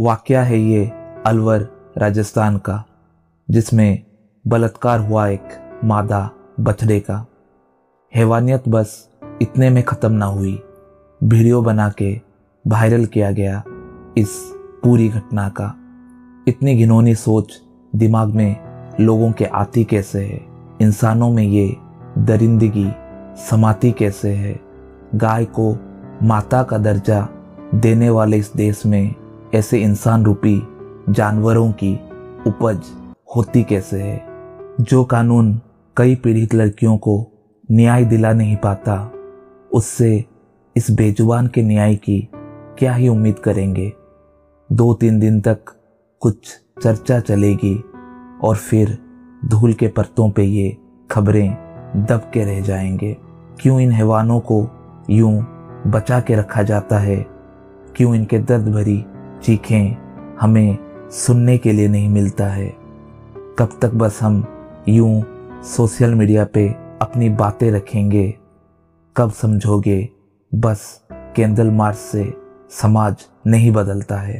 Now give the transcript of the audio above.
वाक्य है ये अलवर राजस्थान का, जिसमें बलात्कार हुआ एक मादा बछड़े का। हैवानियत बस इतने में ख़त्म ना हुई। वीडियो बना के वायरल किया गया इस पूरी घटना का। इतनी घिनौनी सोच दिमाग में लोगों के आती कैसे है? इंसानों में ये दरिंदगी समाती कैसे है? गाय को माता का दर्जा देने वाले इस देश में ऐसे इंसान रूपी जानवरों की उपज होती कैसे है? जो कानून कई पीड़ित लड़कियों को न्याय दिला नहीं पाता, उससे इस बेजुबान के न्याय की क्या ही उम्मीद करेंगे? दो तीन दिन तक कुछ चर्चा चलेगी और फिर धूल के परतों पे ये खबरें दब के रह जाएँगे। क्यों इन हैवानों को यूँ बचा के रखा जाता है? क्यों इनके दर्द भरी चीखें हमें सुनने के लिए नहीं मिलता है। कब तक बस हम यूँ सोशल मीडिया पे अपनी बातें रखेंगे? कब समझोगे बस केंद्र मार्च से समाज नहीं बदलता है?